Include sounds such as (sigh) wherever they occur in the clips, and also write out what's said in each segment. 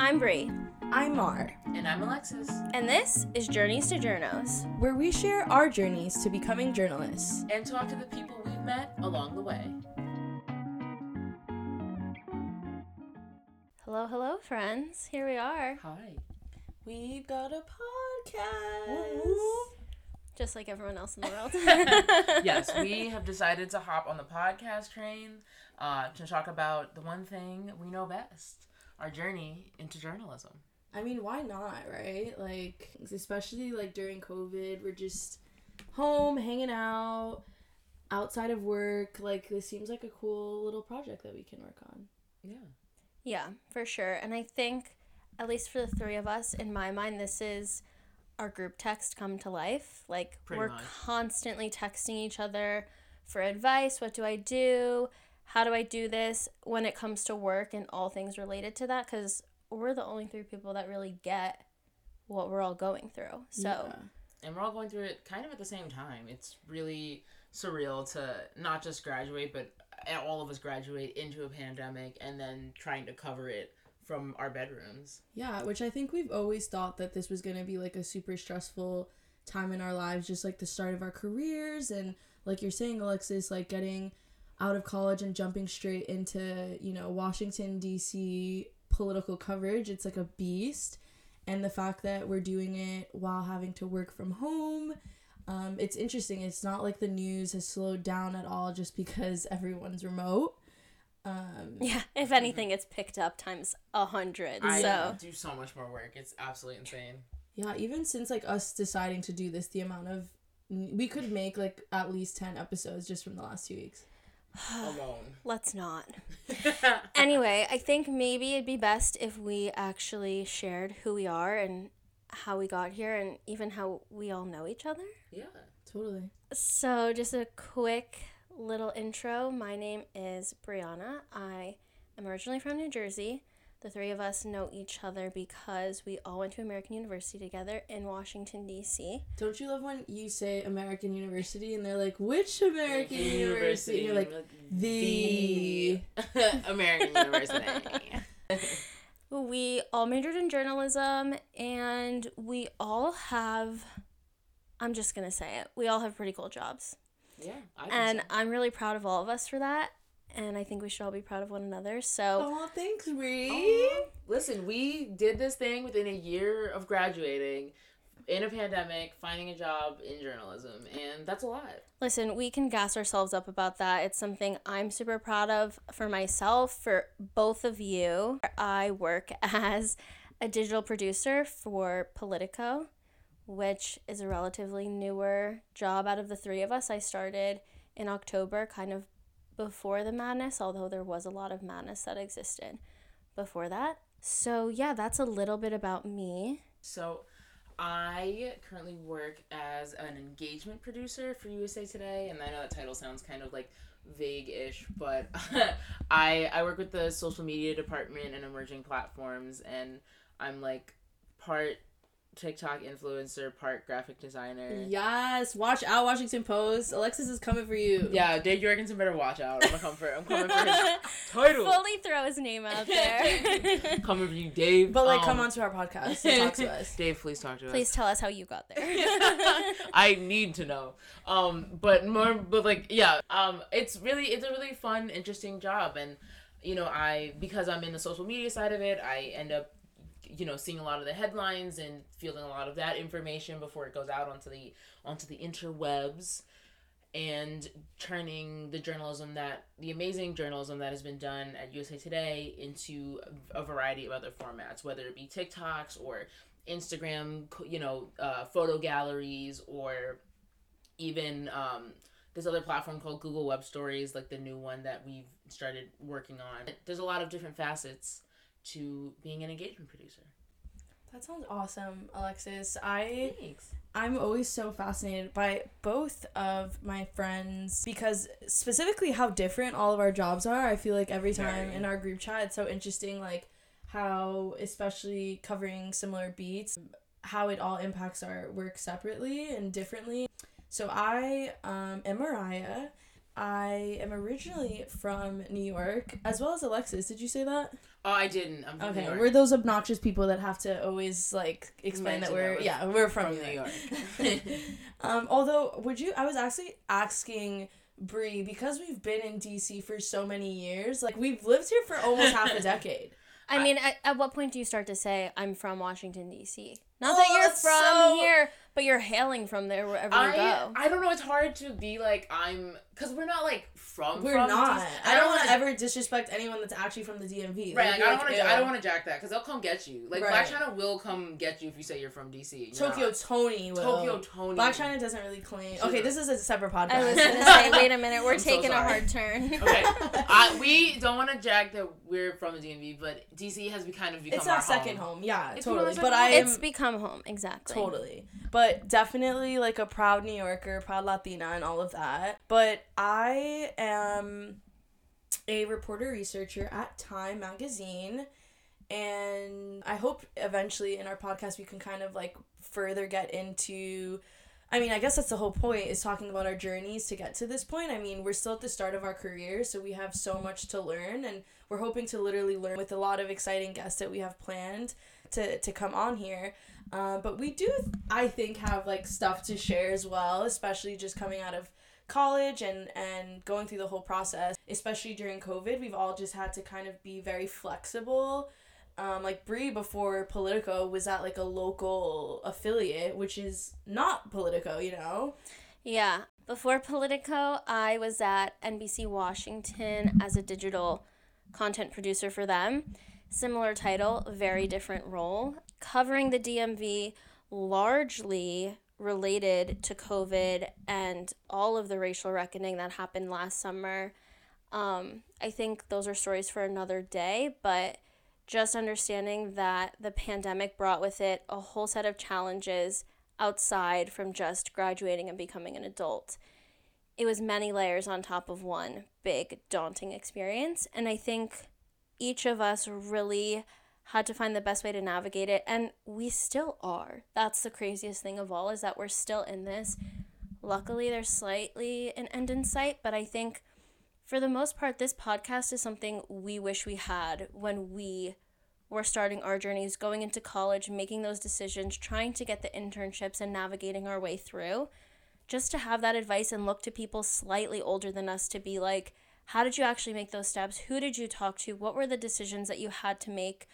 I'm Brie, I'm Mar, And I'm Alexis. and this is Journeys to Journos. where we share our journeys to becoming journalists. And talk to the people we've met along the way. Hello, hello, friends. Here we are, Hi. We've got a podcast. just like everyone else in the world. (laughs) yes, (laughs) we have decided to hop on the podcast train uh, to talk about the one thing we know best our journey into journalism. I mean, why not, right? Like, especially like during COVID, we're just home, hanging out, outside of work. Like, this seems like a cool little project that we can work on. Yeah. Yeah, for sure. And I think, at least for the three of us, in my mind, this is our group text come to life. Like, Pretty we're much. constantly texting each other for advice. What do I do? How do I do this when it comes to work and all things related to that? Because we're the only three people that really get what we're all going through. So, Yeah. And we're all going through it kind of at the same time. It's really surreal to not just graduate, but all of us graduate into a pandemic and then trying to cover it from our bedrooms. Yeah, which I think we've always thought that this was going to be like a super stressful time in our lives, just like the start of our careers. And like you're saying, Alexis, like getting out of college and jumping straight into, you know, Washington, D.C. political coverage. It's like a beast. And the fact that we're doing it while having to work from home. Um, it's interesting. It's not like the news has slowed down at all just because (laughs) everyone's remote. Um, yeah, if anything, it's picked up times a hundred. I So, do so much more work. It's absolutely insane. Yeah, even since like us deciding to do this, the amount of we could make like at least 10 episodes just from the last two weeks. Alone. (sighs) let's not. (laughs) Anyway, I think maybe it'd be best if we actually shared who we are and how we got here and even how we all know each other. yeah. Totally. So, just a quick little intro. My name is Brianna. I am originally from New Jersey. The three of us know each other because we all went to American University together in Washington, D.C. Don't you love when you say American University and they're like, which American University? And you're like, the. the (laughs) American University. (laughs) We all majored in journalism and we all have, I'm just going to say it, we all have pretty cool jobs. yeah, I And so. I'm really proud of all of us for that. And I think we should all be proud of one another. So, Oh, thanks, Ree. Aw. Listen, we did this thing within a year of graduating, in a pandemic, finding a job in journalism, and that's a lot. listen, we can gas ourselves up about that. It's something I'm super proud of for myself, for both of you. I work (laughs) as a digital producer for Politico, which is a relatively newer job out of the three of us. I started in October, kind of before the madness, although there was a lot of madness that existed before that. So, yeah, that's a little bit about me. So, I currently work as an engagement producer for USA Today, and I know that title sounds kind of like vague-ish, but (laughs) I I work with the social media department and emerging platforms, and I'm like part TikTok influencer, part graphic designer. Yes, watch out, Washington Post. Alexis is coming for you. Yeah, Dave Jorgensen better watch out. I'm gonna come for I'm coming for his (laughs) title. Fully throw his name out there. (laughs) coming for you, Dave. But like, Um, come on to our podcast and talk to us. (laughs) Dave, please talk to us. Please tell us how you got there. I need to know. Um, but more, but like, yeah. Um, it's really, it's a really fun, interesting job, and you know, I because I'm in the social media side of it, I end up, you know, seeing a lot of the headlines and feeling a lot of that information before it goes out onto the onto the interwebs, and turning the journalism that the amazing journalism that has been done at USA Today into a variety of other formats, whether it be TikToks or Instagram, you know, uh, photo galleries, or even um, this other platform called Google Web Stories, like the new one that we've started working on. There's a lot of different facets to being an engagement producer. That sounds awesome, Alexis. I Thanks. I'm always so fascinated by both of my friends because specifically how different all of our jobs are. I feel like every time in our group chat it's so interesting like how especially covering similar beats how it all impacts our work separately and differently. So I um, am Mariah. I am originally from New York, as well as Alexis. Did you say that? Oh, I didn't. I'm from New Okay, York. we're those obnoxious people that have to always like explain that we're that yeah we're from, from New New York. York. (laughs) (laughs) um, although, would you? I was actually asking Bree because we've been in DC for so many years. Like we've lived here for almost half a (laughs) decade. I I- mean, at, at what point do you start to say, I'm from Washington, D.C.? Not Oh, that you're oh, from so- here, but you're hailing from there wherever you go. I don't know. It's hard to be like I'm because we're not like from. We're from not. DC. I don't want wanna- ever disrespect anyone that's actually from the DMV. Right, Like, like, I don't want to. I don't want to jack that because they'll come get you. Like Blac Right. Chyna will come get you if you say you're from DC. You're Tokyo not. Toni will. Tokyo Toni. Blac Chyna doesn't really claim. She's Okay, this is a separate podcast. I was gonna say, wait a (laughs) minute, we're I'm so taking a hard turn. (laughs) Okay, I, (laughs) we don't want to jack that we're from the DMV, but DC has be kind of become it's our our second home. home. Yeah, It's totally. But I am it's become home, exactly. totally. But definitely like a proud New Yorker, proud Latina, and all of that. But I am a reporter researcher at Time Magazine. And I hope eventually in our podcast we can kind of like further get into I mean, I guess that's the whole point is talking about our journeys to get to this point. I mean, we're still at the start of our career, so we have so much to learn and we're hoping to literally learn with a lot of exciting guests that we have planned to, to come on here. Uh, but we do, I think, have like stuff to share as well, especially just coming out of college and and going through the whole process. Especially during COVID, we've all just had to kind of be very flexible. Um, like Brie before Politico was at like a local affiliate, which is not Politico, you know. Yeah. Before Politico, I was at NBC Washington as a digital content producer for them. Similar title, very different role. Covering the DMV largely related to COVID and all of the racial reckoning that happened last summer. Um, I think those are stories for another day, but just understanding that the pandemic brought with it a whole set of challenges outside from just graduating and becoming an adult. It was many layers on top of one big, daunting experience. And I think each of us really had to find the best way to navigate it. And we still are. That's the craziest thing of all is that we're still in this. Luckily, there's slightly an end in sight, but I think for the most part, this podcast is something we wish we had when we were starting our journeys, going into college, making those decisions, trying to get the internships and navigating our way through. Just to have that advice and look to people slightly older than us to be like, how did you actually make those steps? Who did you talk to? What were the decisions that you had to make?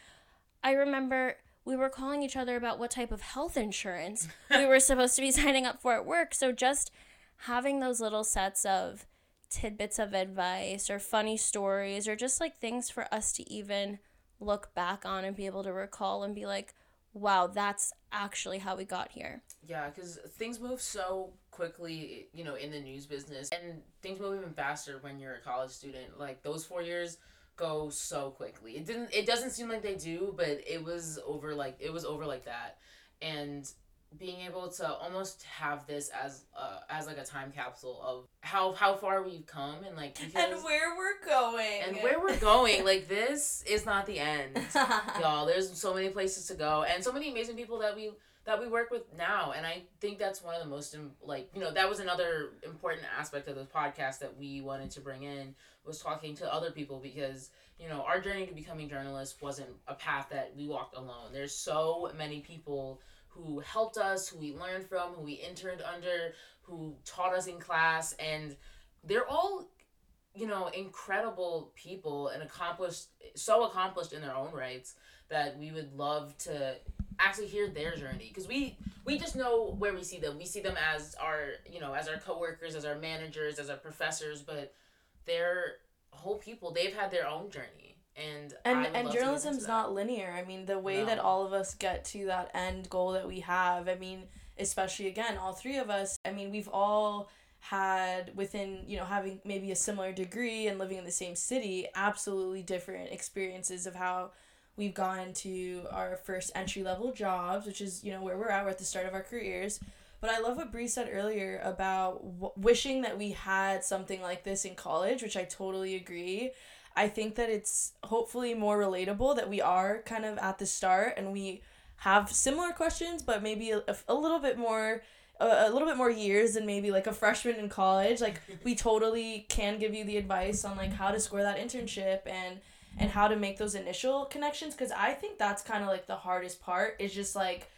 I remember we were calling each other about what type of health insurance we were (laughs) supposed to be signing up for at work. So just having those little sets of tidbits of advice or funny stories or just like things for us to even look back on and be able to recall and be like, wow, that's actually how we got here. Yeah, because things move so quickly, you know, in the news business, and things move even faster when you're a college student. Like those four years go so quickly. It didn't. It doesn't seem like they do, but it was over like it was over like that, and being able to almost have this as uh, as like a time capsule of how how far we've come and like (laughs) And where we're going. and where we're going like this is not the end (laughs) y'all there's so many places to go and so many amazing people that we that we work with now and i think that's one of the most like you know that was another important aspect of this podcast that we wanted to bring in was talking to other people because you know our journey to becoming journalists wasn't a path that we walked alone. There's so many people who helped us who we learned from who we interned under who taught us in class and they're all you know incredible people and accomplished so accomplished in their own rights that we would love to actually hear their journey because we we just know where we see them. We see them as our you know as our coworkers as our managers as our professors but they're whole people. They've had their own journey and and and love to get into journalism's not linear. I mean the way that all of us get to that end goal that we have i mean especially again all three of us i mean we've all had within you know having maybe a similar degree and living in the same city absolutely different experiences of how we've gone to our first entry level jobs which is you know where we're at. We're at the start of our careers. But I love what Bree said earlier about w- wishing that we had something like this in college, which I totally agree. I think that it's hopefully more relatable that we are kind of at the start and we have similar questions, but maybe a, a little bit more a, a little bit more years than maybe like a freshman in college, like we totally can give you the advice on like how to score that internship and and how to make those initial connections because I think that's kind of like the hardest part is just like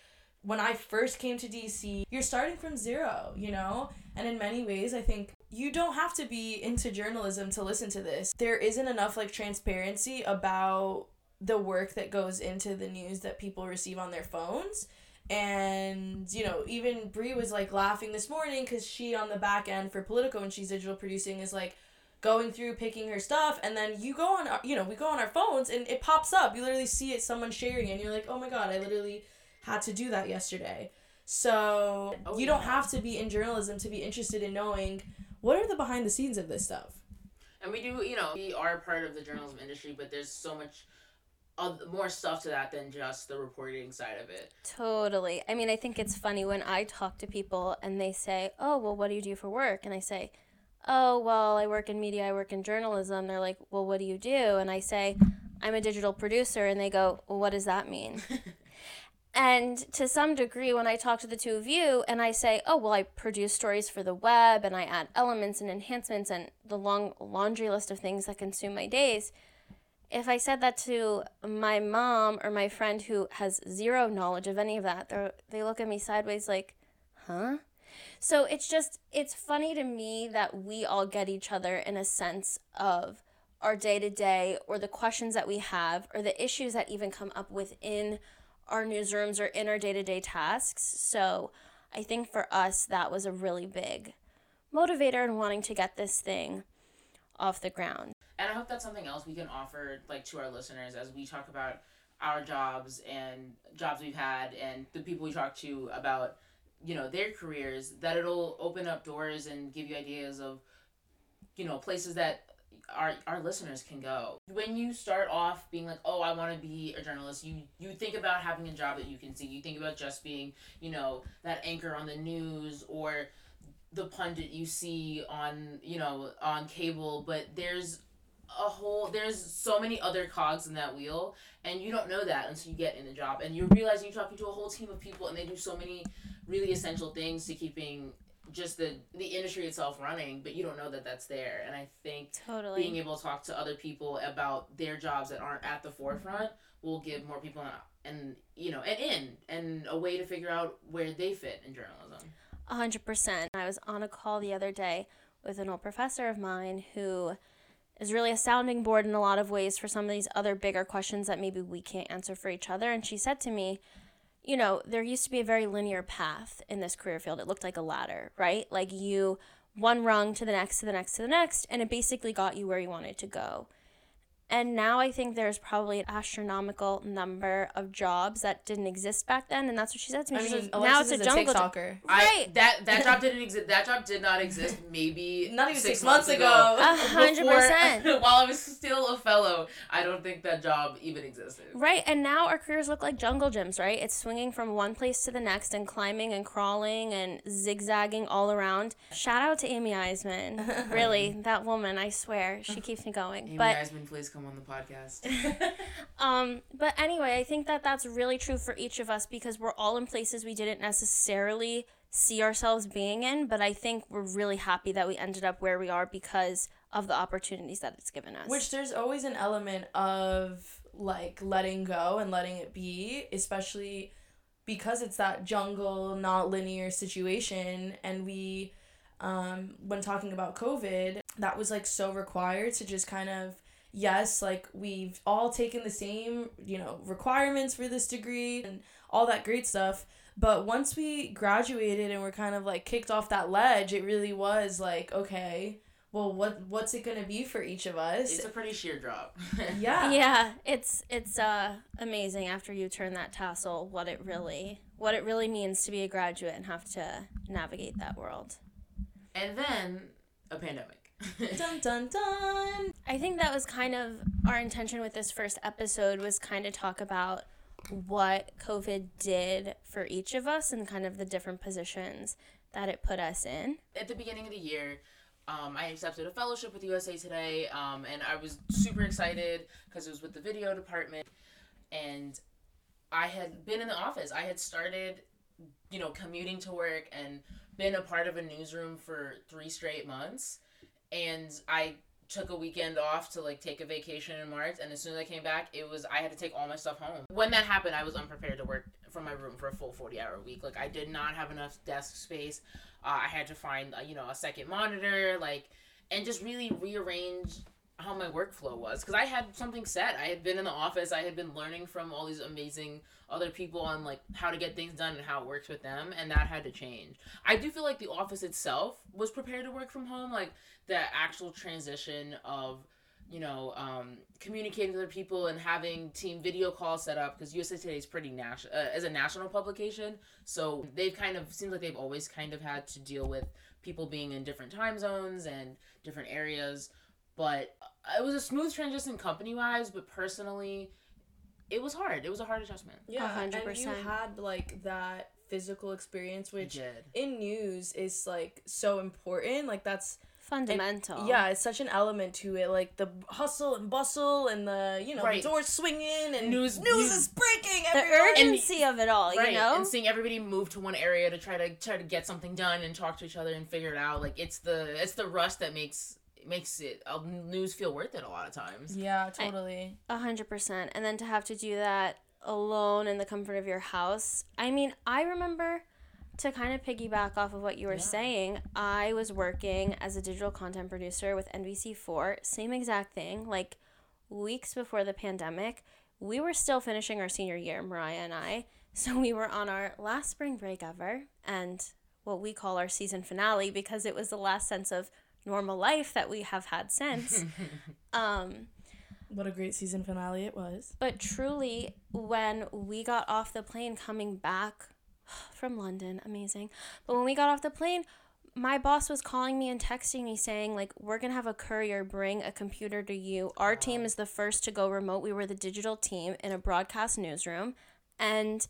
when I first came to DC, you're starting from zero, you know? And in many ways, I think you don't have to be into journalism to listen to this. There isn't enough like transparency about the work that goes into the news that people receive on their phones. And, you know, even Brie was like laughing this morning because she on the back end for Politico and she's digital producing is like, going through picking her stuff and then you go on our, you know we go on our phones and it pops up you literally see it someone sharing and you're like oh my god i literally had to do that yesterday so Oh, you don't have to be in journalism to be interested in knowing what are the behind the scenes of this stuff And we do, you know, we are part of the journalism industry, but there's so much oth- more stuff to that than just the reporting side of it. Totally. I mean, I think it's funny when I talk to people and they say, "Oh, well, what do you do for work?" And I say, "Oh, well, I work in media, I work in journalism." They're like, "Well, what do you do?" And I say, "I'm a digital producer." And they go, well, "What does that mean?" (laughs) and to some degree, when I talk to the two of you and I say, "Oh, well, I produce stories for the web and I add elements and enhancements and the long laundry list of things that consume my days," if I said that to my mom or my friend who has zero knowledge of any of that, they they look at me sideways like, "Huh?" So it's just it's funny to me that we all get each other in a sense of our day to day or the questions that we have or the issues that even come up within our newsrooms or in our day to day tasks. So I think for us that was a really big motivator in wanting to get this thing off the ground. And I hope that's something else we can offer like to our listeners as we talk about our jobs and jobs we've had and the people we talk to about you know their careers that it'll open up doors and give you ideas of you know places that our our listeners can go. When you start off being like, "Oh, I want to be a journalist," you you think about having a job that you can see. You think about just being, you know, that anchor on the news or the pundit you see on, you know, on cable, but there's a whole there's so many other cogs in that wheel and you don't know that until you get in the job and you realize you're talking to a whole team of people and they do so many really essential things to keeping just the the industry itself running but you don't know that that's there and i think Totally. being able to talk to other people about their jobs that aren't at the forefront will give more people an, and you know an in and a way to figure out where they fit in journalism A hundred percent. I was on a call the other day with an old professor of mine who is really a sounding board in a lot of ways for some of these other bigger questions that maybe we can't answer for each other. And she said to me, you know, there used to be a very linear path in this career field. It looked like a ladder, right? Like you one rung to the next to the next to the next, and it basically got you where you wanted to go. And now I think there's probably an astronomical number of jobs that didn't exist back then, and that's what she said to me. i She mean says, now it's a a jungle. gym." tiktoker I, Right. that that job didn't exist that job did not exist maybe (laughs) Not even six months ago. A hundred (laughs) percent. (laughs) while i was still a fellow i don't think that job even existed Right, and now our careers look like jungle gyms, right? It's swinging from one place to the next and climbing and crawling and zigzagging all around. Shout out to Amy Eisman. really, that woman, I swear, she keeps me going. Amy but Eisman, please come on the podcast. (laughs) um but anyway, I think that that's really true for each of us because we're all in places we didn't necessarily see ourselves being in, but I think we're really happy that we ended up where we are because of the opportunities that it's given us. Which there's always an element of like letting go and letting it be, especially because it's that jungle, not linear situation. And we, um, when talking about COVID, that was like so required to just kind of, yes, like we've all taken the same, you know, requirements for this degree and all that great stuff. But once we graduated and we're kind of like kicked off that ledge, it really was like, okay, well, what what's it gonna be for each of us? it's a pretty sheer drop. (laughs) yeah. yeah it's it's uh amazing after you turn that tassel what it really what it really means to be a graduate and have to navigate that world And then a pandemic. (laughs) Dun dun dun. i think that was kind of our intention with this first episode was kind of talk about what covid did for each of us and kind of the different positions that it put us in At the beginning of the year, um, I accepted a fellowship with USA Today, um, and I was super excited because it was with the video department, and I had been in the office. I had started you know, commuting to work and been a part of a newsroom for three straight months. And I took a weekend off to like take a vacation in March. And as soon as I came back, it was, I had to take all my stuff home. When that happened, I was unprepared to work from my room for a full 40 hour week. Like, I did not have enough desk space. Uh, I had to find, uh, you know, a second monitor, like, and just really rearrange how my workflow was because I had something set. I had been in the office. I had been learning from all these amazing other people on like how to get things done and how it works with them, and that had to change. I do feel like the office itself was prepared to work from home, like the actual transition of you know um, communicating with other people and having team video calls set up because USA Today is pretty national uh, as a national publication, so they've kind of seems like they've always kind of had to deal with people being in different time zones and different areas but it was a smooth transition company wise but personally it was hard it was a hard adjustment Yeah, hundred and you had like that physical experience, which in news is like so important. Like that's Fundamental. yeah, it's such an element to it. Like the hustle and bustle and the you know Right. the doors swinging and News- news news- is breaking. The everywhere. urgency of it all, right you know? and seeing everybody move to one area to try to try to get something done and talk to each other and figure it out like it's the it's the rush that makes makes it uh, news feel worth it a lot of times yeah, totally. A hundred percent. And then to have to do that alone in the comfort of your house. I mean, I remember to kind of piggyback off of what you were Yeah. saying, I was working as a digital content producer with NBC4, same exact thing, like weeks before the pandemic. We were still finishing our senior year, Mariah and I. (laughs) So we were on our last spring break ever and what we call our season finale because it was the last sense of normal life that we have had since. (laughs) um What a great season finale it was. but truly, when we got off the plane coming back (sighs) from London, amazing. But when we got off the plane, my boss was calling me and texting me saying, like, we're going to have a courier bring a computer to you. Our team is the first to go remote. We were the digital team in a broadcast newsroom. And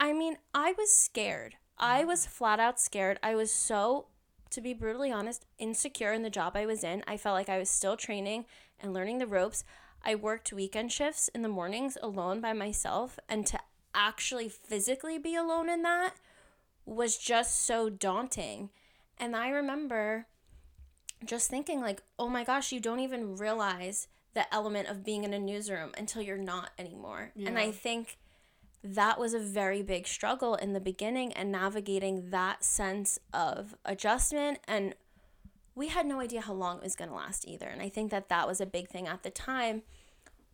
I mean, I was scared. I was flat out scared. I was so, to be brutally honest, insecure in the job I was in. I felt like I was still training and learning the ropes. I worked weekend shifts in the mornings alone by myself, and to actually physically be alone in that was just so daunting. And I remember just thinking, like, oh my gosh, you don't even realize the element of being in a newsroom until you're not anymore. And I think that was a very big struggle in the beginning and navigating that sense of adjustment. And we had no idea how long it was going to last either. And i think that that was a big thing at the time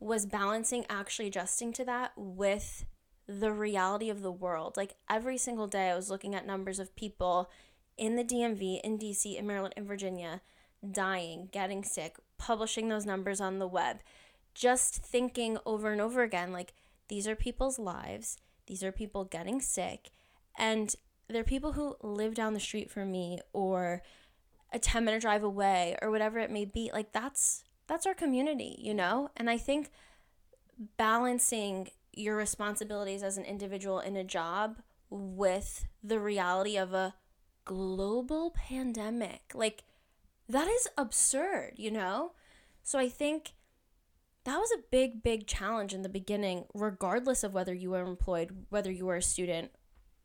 was balancing actually adjusting to that with the reality of the world. Like every single day i was looking at numbers of people in the dmv in dc in maryland in virginia dying getting sick publishing those numbers on the web just thinking over and over again like these are people's lives. These are people getting sick. And they're people who live down the street from me or a 10 minute drive away or whatever it may be. Like that's that's our community you know? And i think balancing your responsibilities as an individual in a job with the reality of a global pandemic like that is absurd you know? So i think that was a big big challenge in the beginning regardless of whether you were employed whether you were a student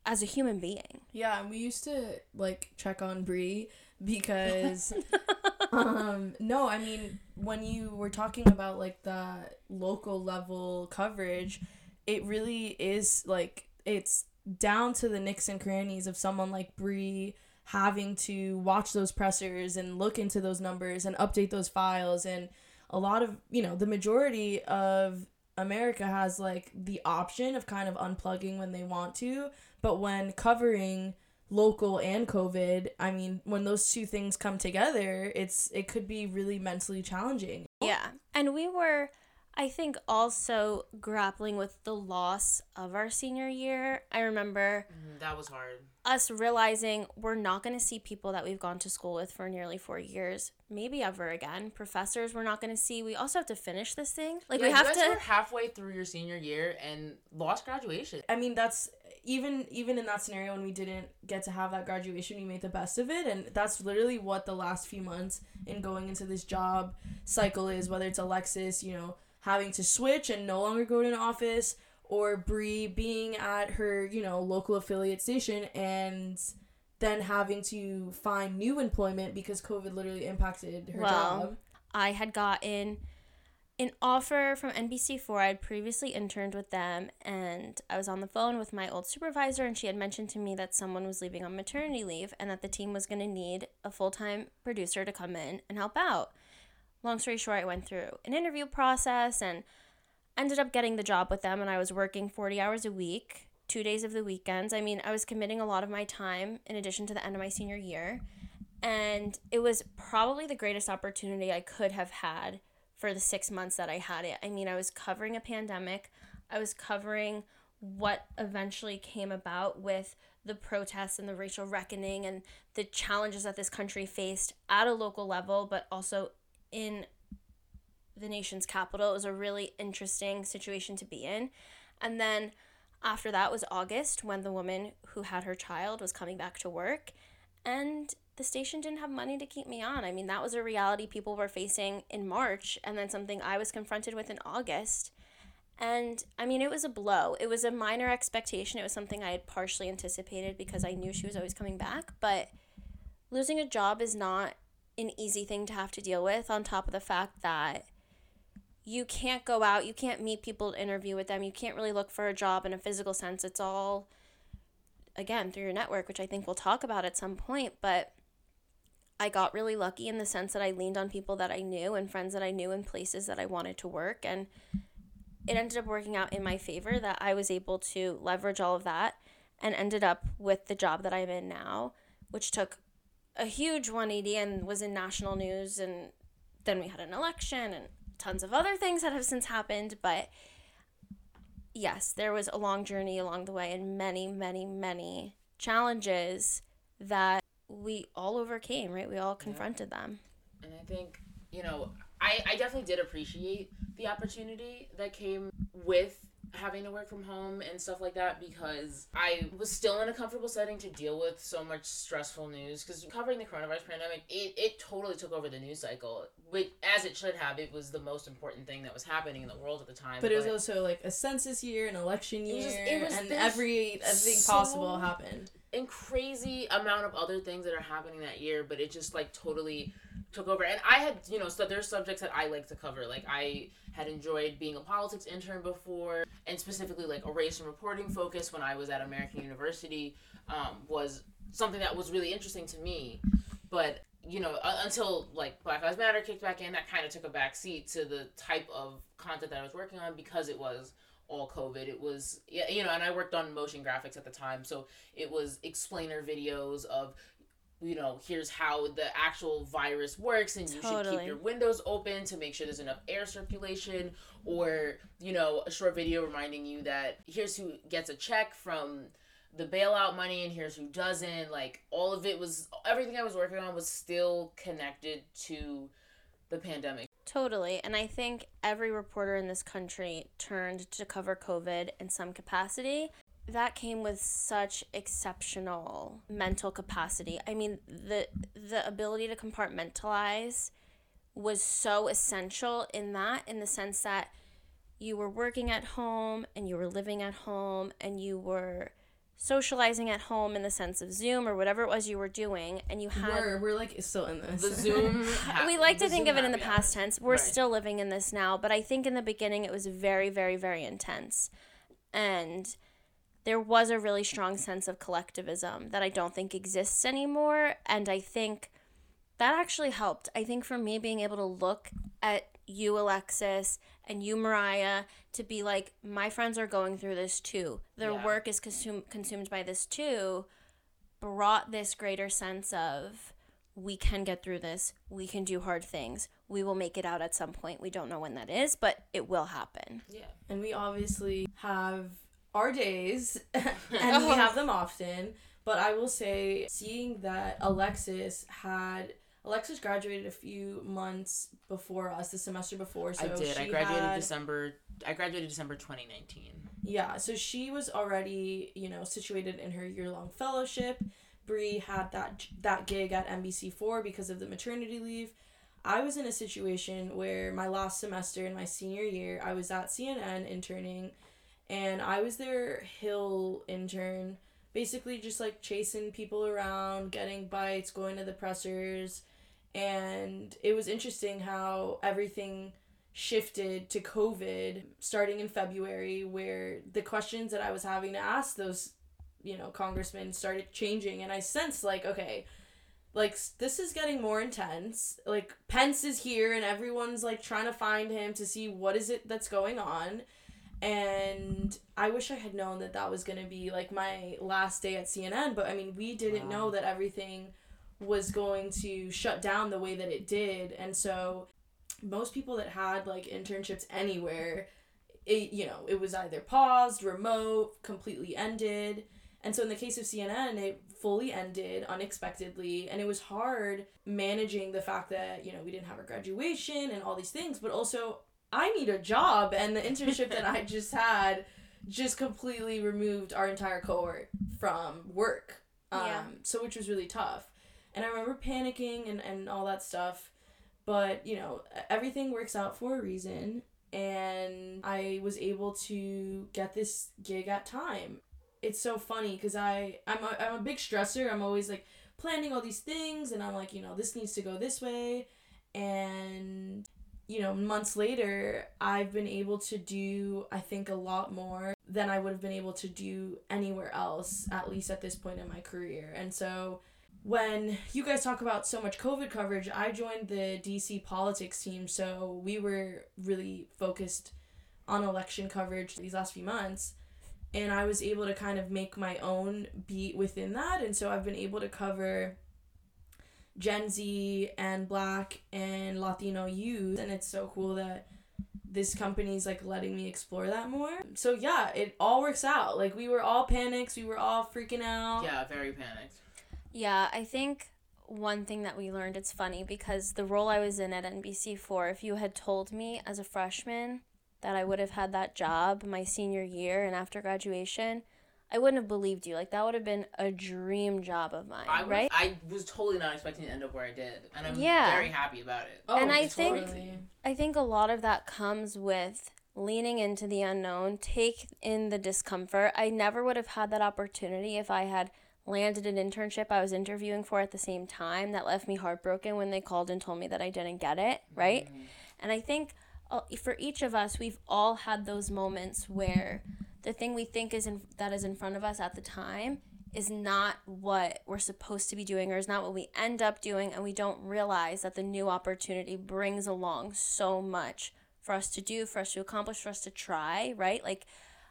as a human being. Yeah, and we used to like check on Brie because (laughs) um no, I mean when you were talking about like the local level coverage, it really is like it's down to the nicks and crannies of someone like Brie having to watch those pressers and look into those numbers and update those files and a lot of you know the majority of America has like the option of kind of unplugging when they want to, but when covering local and COVID, I mean, when those two things come together, it's it could be really mentally challenging. Yeah. And we were, I think, also grappling with the loss of our senior year. I remember Mhm, that was hard us realizing we're not going to see people that we've gone to school with for nearly four years, maybe ever again. Professors we're not going to see. We also have to finish this thing. Like, we Yeah, have you guys to. were halfway through your senior year and lost graduation I mean, that's even even in that scenario when we didn't get to have that graduation, we made the best of it, and that's literally what the last few months in going into this job cycle is. Whether it's Alexis, you know, having to switch and no longer go to an office, or Brie being at her, you know, local affiliate station and then having to find new employment because COVID literally impacted her Well, job. I had gotten an offer from NBC4. I had previously interned with them, and I was on the phone with my old supervisor, and she had mentioned to me that someone was leaving on maternity leave and that the team was going to need a full time producer to come in and help out. Long story short, I went through an interview process and ended up getting the job with them, and I was working 40 hours a week. Two days of the weekends. I mean, I was committing a lot of my time in addition to the end of my senior year and it was probably the greatest opportunity I could have had for the six months that I had it. I mean, I was covering a pandemic, I was covering what eventually came about with the protests and the racial reckoning and the challenges that this country faced at a local level, but also in the nation's capital. It was a really interesting situation to be in. And then after that was August when the woman who had her child was coming back to work. And the station didn't have money to keep me on. I mean, that was a reality people were facing in March, and then something I was confronted with in August. And I mean, it was a blow. It was a minor expectation. It was something I had partially anticipated because I knew she was always coming back. But losing a job is not an easy thing to have to deal with, on top of the fact that you can't go out, you can't meet people to interview with them, you can't really look for a job in a physical sense. It's all, again, through your network, which I think we'll talk about at some point. But I got really lucky in the sense that I leaned on people that I knew and friends that I knew in places that I wanted to work. And it ended up working out in my favor that I was able to leverage all of that and ended up with the job that I'm in now, which took a huge 180 and was in national news. And then we had an election and tons of other things that have since happened. But yes, there was a long journey along the way and many, many, many challenges that we all overcame, right? We all confronted them. And I think, you know, I, I definitely did appreciate the opportunity that came with having to work from home and stuff like that because I was still in a comfortable setting to deal with so much stressful news because covering the coronavirus pandemic it, it totally took over the news cycle which as it should have it was the most important thing that was happening in the world at the time But it was also like a census year, an election year, was it was- and every everything so- possible happened. and crazy amount of other things that are happening that year, but it just like totally took over. And I had, you know, so there's subjects that I like to cover. Like I had enjoyed being a politics intern before, and specifically like a race and reporting focus when I was at American University um, was something that was really interesting to me. But you know, uh, until like Black Lives Matter kicked back in, that kind of took a back seat to the type of content that I was working on because it was all COVID. It was, you know, and I worked on motion graphics at the time, so it was explainer videos of, you know, here's how the actual virus works, and you should keep your windows open to make sure there's enough air circulation, or you know, a short video reminding you that here's who gets a check from the bailout money and here's who doesn't like all of it was everything i was working on was still connected to the pandemic Totally. And I think every reporter in this country turned to cover COVID in some capacity. That came with such exceptional mental capacity. I mean, the the ability to compartmentalize was so essential in that in the sense that you were working at home and you were living at home and you were socializing at home in the sense of Zoom or whatever it was you were doing and you had We're we're like still in this. the zoom (laughs) ha- we like to the think Zoom of it in the happy hour. past tense. We're Right. still living in this now, but I think in the beginning it was very, very, very intense. And there was a really strong sense of collectivism that I don't think exists anymore. And I think that actually helped. I think for me, being able to look at you, Alexis, and you, Mariah, to be like, my friends are going through this too. Their Yeah. work is consumed consumed by this too, brought this greater sense of we can get through this. We can do hard things. We will make it out at some point. We don't know when that is, but it will happen. yeah and we obviously have our days (laughs) and we uh-huh. have them often but i will say seeing that alexis had alexis graduated a few months before us the semester before so i did. I graduated had- december i graduated december 2019 yeah so she was already you know situated in her year-long fellowship. Bree had that that gig at NBC4 because of the maternity leave. I was in a situation where my last semester in my senior year, I was at CNN interning and I was their hill intern, basically just like chasing people around, getting bites, going to the pressers, and it was interesting how everything shifted to COVID starting in February, where the questions that I was having to ask those, you know, congressmen started changing, and I sensed like, okay, like this is getting more intense. Like Pence is here, and everyone's like trying to find him to see what is it that's going on. And I wish I had known that that was gonna be like my last day at CNN, but I mean, we didn't Wow. know that everything was going to shut down the way that it did, and so most people that had like internships anywhere it you know it was either paused remote completely ended. And so in the case of cnn it fully ended unexpectedly. And it was hard managing the fact that you know we didn't have a graduation and all these things but also i need a job and the internship that i just had just completely removed our entire cohort from work. Um, Yeah. so which was really tough. And i remember panicking and, and all that stuff but you know everything works out for a reason and i was able to get this gig at time. It's so funny because i I'm a, I'm a big stressor. I'm always like planning all these things and i'm like you know this needs to go this way and you know months later i've been able to do i think a lot more than i would have been able to do anywhere else at least at this point in my career and so when you guys talk about so much COVID coverage, I joined the DC politics team, so we were really focused on election coverage these last few months. And I was able to kind of make my own beat within that. And so I've been able to cover Gen Z and Black and Latino youth. And it's so cool that this company's like letting me explore that more. So yeah, it all works out. Like we were all panicked, we were all freaking out. Yeah, very panicked. Yeah, I think one thing that we learned, it's funny because the role I was in at NBC4, if you had told me as a freshman that I would have had that job my senior year and after graduation, I wouldn't have believed you. Like, that would have been a dream job of mine, I was, right? I was totally not expecting to end up where I did, and I'm Yeah. very happy about it. Oh, And I think- totally. I think a lot of that comes with leaning into the unknown, take in the discomfort. I never would have had that opportunity if I had landed an internship I was interviewing for at the same time that left me heartbroken when they called and told me that I didn't get it, right? And I think uh, for each of us, we've all had those moments where the thing we think is in, that is in front of us at the time is not what we're supposed to be doing or is not what we end up doing and we don't realize that the new opportunity brings along so much for us to do for us to accomplish for us to try right like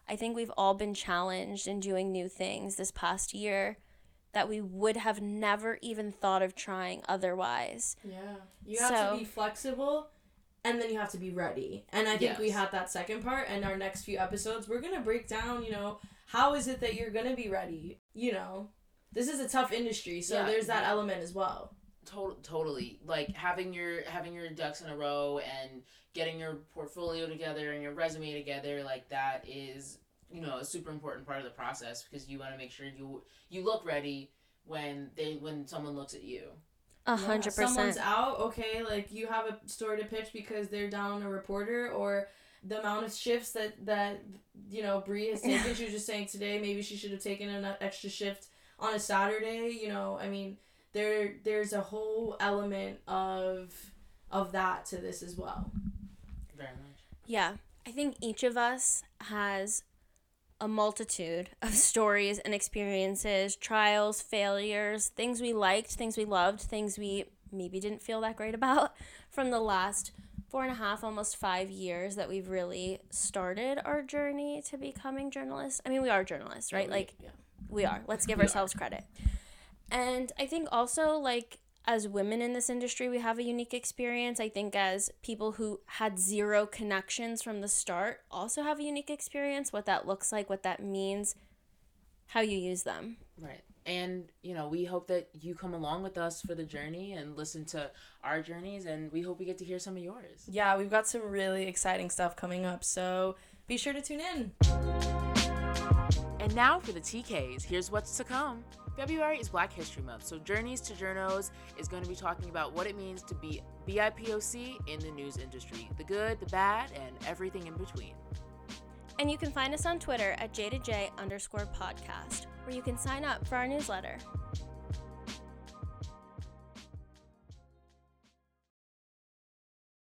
i think we've all been challenged in doing new things this past year that we would have never even thought of trying otherwise Yeah. You have So- to be flexible and then you have to be ready. And I think we had that second part and our next few episodes we're going to break down, you know, how is it that you're going to be ready? You know, this is a tough industry, so Yeah, there's that yeah. element as well. Tot- totally like having your having your ducks in a row and getting your portfolio together and your resume together like that is you know a super important part of the process because you want to make sure you you look ready when they when someone looks at you a Yeah, hundred Someone's out, okay, like you have a story to pitch because they're down on a reporter or the amount of shifts that that you know Brie has (laughs) taken. she was just saying today maybe she should have taken an extra shift on a Saturday. You know, I mean, there there's a whole element of of that to this as well. very much Yeah, I think each of us has a multitude of (laughs) stories and experiences, trials, failures, things we liked, things we loved, things we maybe didn't feel that great about (laughs) from the last four and a half, almost five years that we've really started our journey to becoming journalists. I mean, we are journalists, right? Like, yeah. we are. Let's give We are. ourselves credit. And I think also, like, as women in this industry, we have a unique experience. I think as people who had zero connections from the start also have a unique experience, what that looks like, what that means, how you use them. right and you know we hope that you come along with us for the journey and listen to our journeys and we hope we get to hear some of yours Yeah, we've got some really exciting stuff coming up, so be sure to tune in. And now for the TKs, here's what's to come. February is Black History Month, so Journeys to Journos is going to be talking about what it means to be BIPOC in the news industry the good, the bad, and everything in between. And you can find us on Twitter at J2J underscore podcast, where you can sign up for our newsletter.